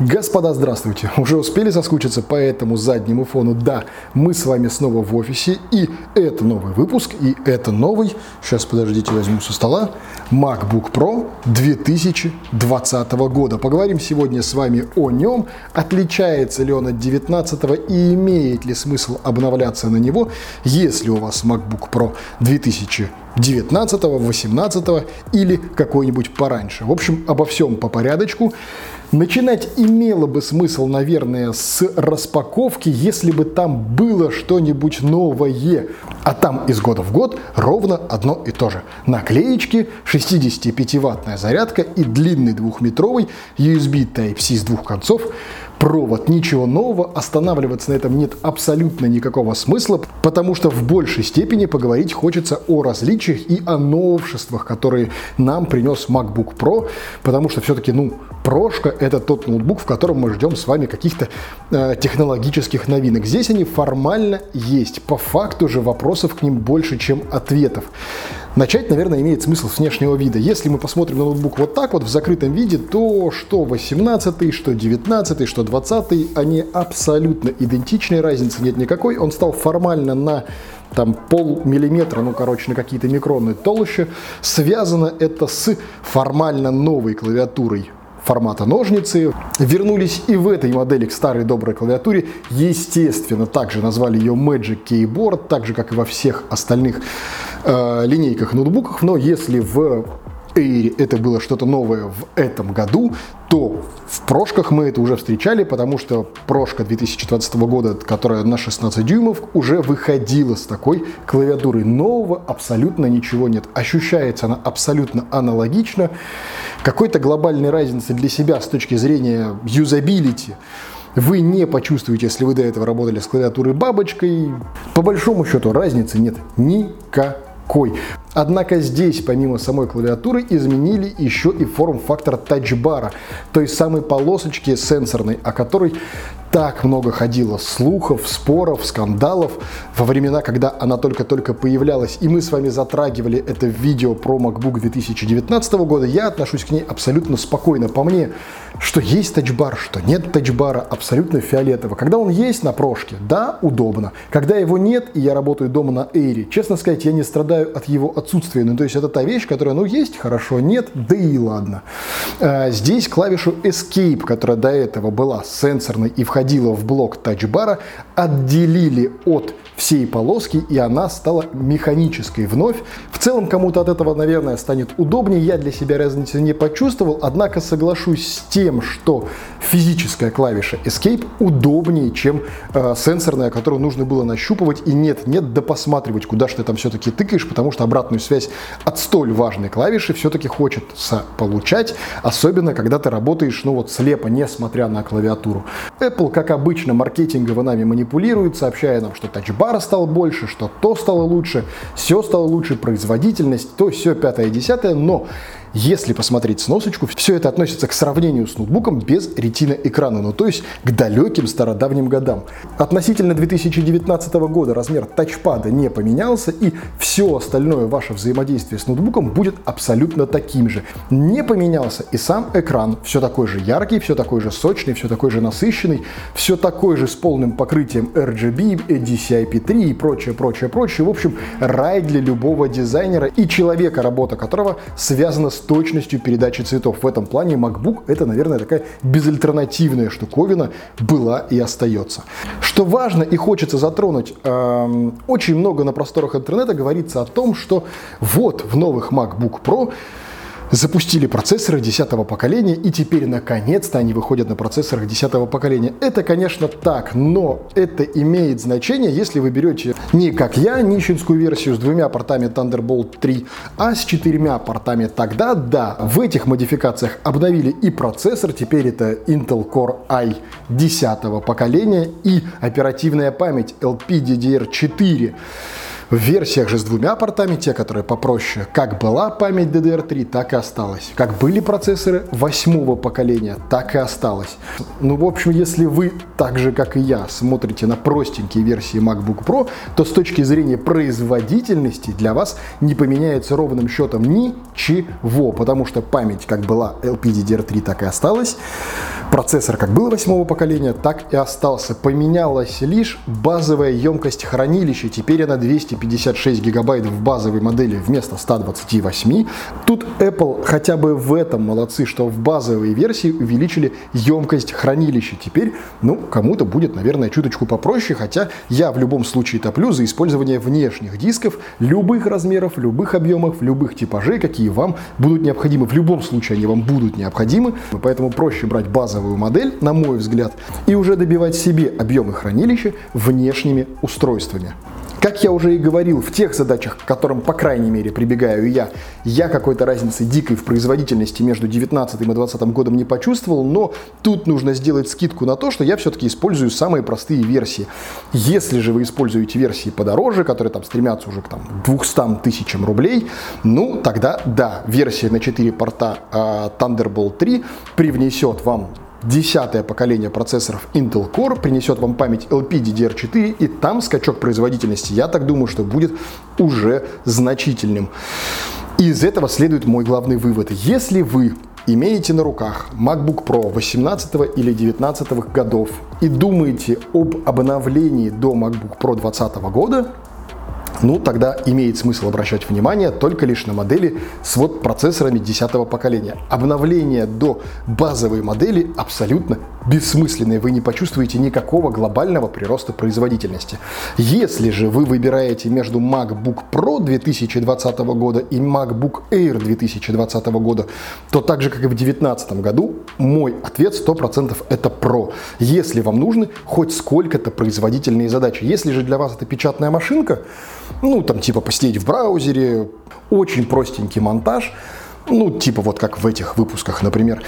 Господа, здравствуйте! Уже успели соскучиться по этому заднему фону? Да, мы с вами снова в офисе, и это новый выпуск, и это новый, сейчас подождите, возьму со стола, MacBook Pro 2020 года. Поговорим сегодня с вами о нем, отличается ли он от 19 и имеет ли смысл обновляться на него, если у вас MacBook Pro 2020 19, 18 или какой-нибудь пораньше. В общем, обо всем по порядочку. Начинать имело бы смысл, наверное, с распаковки, если бы там было что-нибудь новое. А там из года в год ровно одно и то же. Наклеечки, 65-ваттная зарядка и длинный двухметровый USB Type-C с двух концов провод, ничего нового, останавливаться на этом нет абсолютно никакого смысла, потому что в большей степени поговорить хочется о различиях и о новшествах, которые нам принес MacBook Pro, потому что все-таки, ну, прошка это тот ноутбук, в котором мы ждем с вами каких-то э, технологических новинок. Здесь они формально есть, по факту же вопросов к ним больше, чем ответов. Начать, наверное, имеет смысл с внешнего вида. Если мы посмотрим на ноутбук вот так вот в закрытом виде, то что 18, что 19, что 20, они абсолютно идентичны, разницы нет никакой. Он стал формально на там полмиллиметра, ну, короче, на какие-то микроны толще. Связано это с формально новой клавиатурой формата ножницы. Вернулись и в этой модели к старой доброй клавиатуре. Естественно, также назвали ее Magic Keyboard, так же, как и во всех остальных э, линейках ноутбуков, но если в Air это было что-то новое в этом году, то в прошках мы это уже встречали, потому что прошка 2020 года, которая на 16 дюймов, уже выходила с такой клавиатурой. Нового абсолютно ничего нет. Ощущается она абсолютно аналогично. Какой-то глобальной разницы для себя с точки зрения юзабилити вы не почувствуете, если вы до этого работали с клавиатурой бабочкой. По большому счету разницы нет никакой какой. Однако здесь, помимо самой клавиатуры, изменили еще и форм-фактор тачбара, той самой полосочки сенсорной, о которой так много ходило слухов, споров, скандалов во времена, когда она только-только появлялась, и мы с вами затрагивали это в видео про MacBook 2019 года, я отношусь к ней абсолютно спокойно. По мне, что есть тачбар, что нет тачбара, абсолютно фиолетово. Когда он есть на прошке, да, удобно. Когда его нет, и я работаю дома на Эйре, честно сказать, я не страдаю от его отсутствия. Ну, то есть это та вещь, которая, ну, есть, хорошо, нет, да и ладно. А, здесь клавишу Escape, которая до этого была сенсорной и входила в блок тачбара, отделили от всей полоски, и она стала механической вновь. В целом, кому-то от этого, наверное, станет удобнее. Я для себя разницы не почувствовал, однако соглашусь с тем, что физическая клавиша Escape удобнее, чем э, сенсорная, которую нужно было нащупывать, и нет-нет, да посматривать, куда же ты там все-таки тыкаешь, потому что обратную связь от столь важной клавиши все-таки хочется получать, особенно когда ты работаешь, ну вот, слепо, несмотря на клавиатуру. Apple, как обычно, маркетингово нами манипулирует, сообщая нам, что тачбар стало больше, что то стало лучше, все стало лучше, производительность, то все пятое, десятое, но если посмотреть сносочку, все это относится к сравнению с ноутбуком без ретина экрана, ну то есть к далеким стародавним годам. Относительно 2019 года размер тачпада не поменялся и все остальное ваше взаимодействие с ноутбуком будет абсолютно таким же. Не поменялся и сам экран, все такой же яркий, все такой же сочный, все такой же насыщенный, все такой же с полным покрытием RGB, DCI-P3 и прочее, прочее, прочее. В общем, рай для любого дизайнера и человека, работа которого связана с с точностью передачи цветов. В этом плане MacBook это, наверное, такая безальтернативная штуковина была и остается. Что важно и хочется затронуть, э, очень много на просторах интернета говорится о том, что вот в новых MacBook Pro запустили процессоры 10 поколения, и теперь наконец-то они выходят на процессорах 10 поколения. Это, конечно, так, но это имеет значение, если вы берете не как я, нищенскую версию с двумя портами Thunderbolt 3, а с четырьмя портами. Тогда, да, в этих модификациях обновили и процессор, теперь это Intel Core i 10 поколения, и оперативная память LPDDR4. В версиях же с двумя портами, те, которые попроще, как была память DDR3, так и осталась. Как были процессоры восьмого поколения, так и осталось. Ну, в общем, если вы так же, как и я, смотрите на простенькие версии MacBook Pro, то с точки зрения производительности для вас не поменяется ровным счетом ничего, потому что память как была LPDDR3, так и осталась. Процессор как был восьмого поколения, так и остался. Поменялась лишь базовая емкость хранилища. Теперь она 256 гигабайт в базовой модели вместо 128. Тут Apple хотя бы в этом молодцы, что в базовой версии увеличили емкость хранилища. Теперь, ну, кому-то будет, наверное, чуточку попроще, хотя я в любом случае топлю за использование внешних дисков любых размеров, любых объемов, любых типажей, какие вам будут необходимы. В любом случае они вам будут необходимы, поэтому проще брать базовую модель, на мой взгляд, и уже добивать себе объемы хранилища внешними устройствами. Как я уже и говорил, в тех задачах, к которым, по крайней мере, прибегаю я, я какой-то разницы дикой в производительности между 19 и 20 годом не почувствовал, но тут нужно сделать скидку на то, что я все-таки использую самые простые версии. Если же вы используете версии подороже, которые там стремятся уже к там, 200 тысячам рублей, ну тогда да, версия на 4 порта э, Thunderbolt 3 привнесет вам десятое поколение процессоров Intel Core принесет вам память LPDDR4, и там скачок производительности, я так думаю, что будет уже значительным. Из этого следует мой главный вывод. Если вы имеете на руках MacBook Pro 18 или 19 годов и думаете об обновлении до MacBook Pro 2020 года, ну тогда имеет смысл обращать внимание только лишь на модели с вот процессорами 10 поколения. Обновление до базовой модели абсолютно бессмысленное, вы не почувствуете никакого глобального прироста производительности. Если же вы выбираете между MacBook Pro 2020 года и MacBook Air 2020 года, то так же, как и в 2019 году, мой ответ 100% это Pro. Если вам нужны хоть сколько-то производительные задачи. Если же для вас это печатная машинка, ну, там, типа, посидеть в браузере, очень простенький монтаж, ну, типа вот как в этих выпусках, например,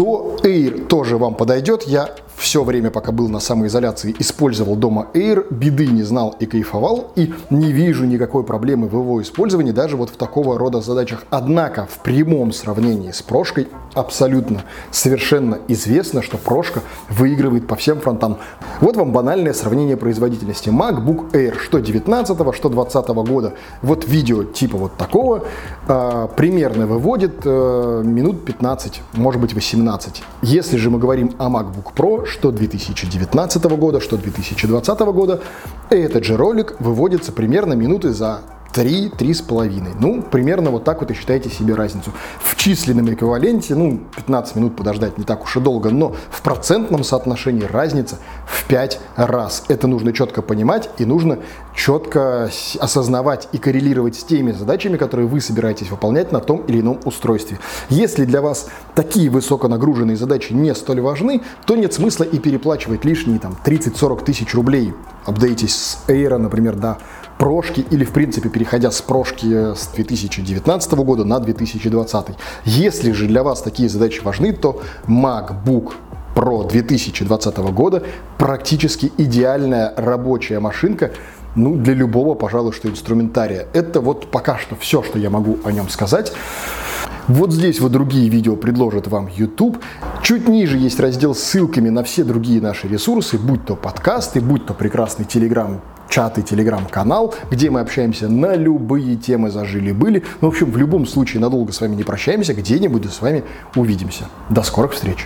то Air тоже вам подойдет. Я все время, пока был на самоизоляции, использовал дома Air, беды не знал и кайфовал, и не вижу никакой проблемы в его использовании даже вот в такого рода задачах. Однако в прямом сравнении с прошкой абсолютно совершенно известно, что прошка выигрывает по всем фронтам. Вот вам банальное сравнение производительности. MacBook Air, что 19 что 20 года. Вот видео типа вот такого э, примерно выводит э, минут 15, может быть 18. Если же мы говорим о MacBook Pro, что 2019 года, что 2020 года, этот же ролик выводится примерно минуты за 3, 3,5. Ну, примерно вот так вот и считайте себе разницу. В численном эквиваленте, ну, 15 минут подождать не так уж и долго, но в процентном соотношении разница в 5 раз. Это нужно четко понимать и нужно четко осознавать и коррелировать с теми задачами, которые вы собираетесь выполнять на том или ином устройстве. Если для вас такие высоконагруженные задачи не столь важны, то нет смысла и переплачивать лишние там 30-40 тысяч рублей. Апдейтесь с Air, например, да, прошки или, в принципе, переходя с прошки с 2019 года на 2020. Если же для вас такие задачи важны, то MacBook Pro 2020 года практически идеальная рабочая машинка, ну, для любого, пожалуй, что инструментария. Это вот пока что все, что я могу о нем сказать. Вот здесь вот другие видео предложит вам YouTube. Чуть ниже есть раздел с ссылками на все другие наши ресурсы, будь то подкасты, будь то прекрасный Telegram чат и телеграм-канал, где мы общаемся на любые темы зажили-были. Ну, в общем, в любом случае надолго с вами не прощаемся, где-нибудь с вами увидимся. До скорых встреч!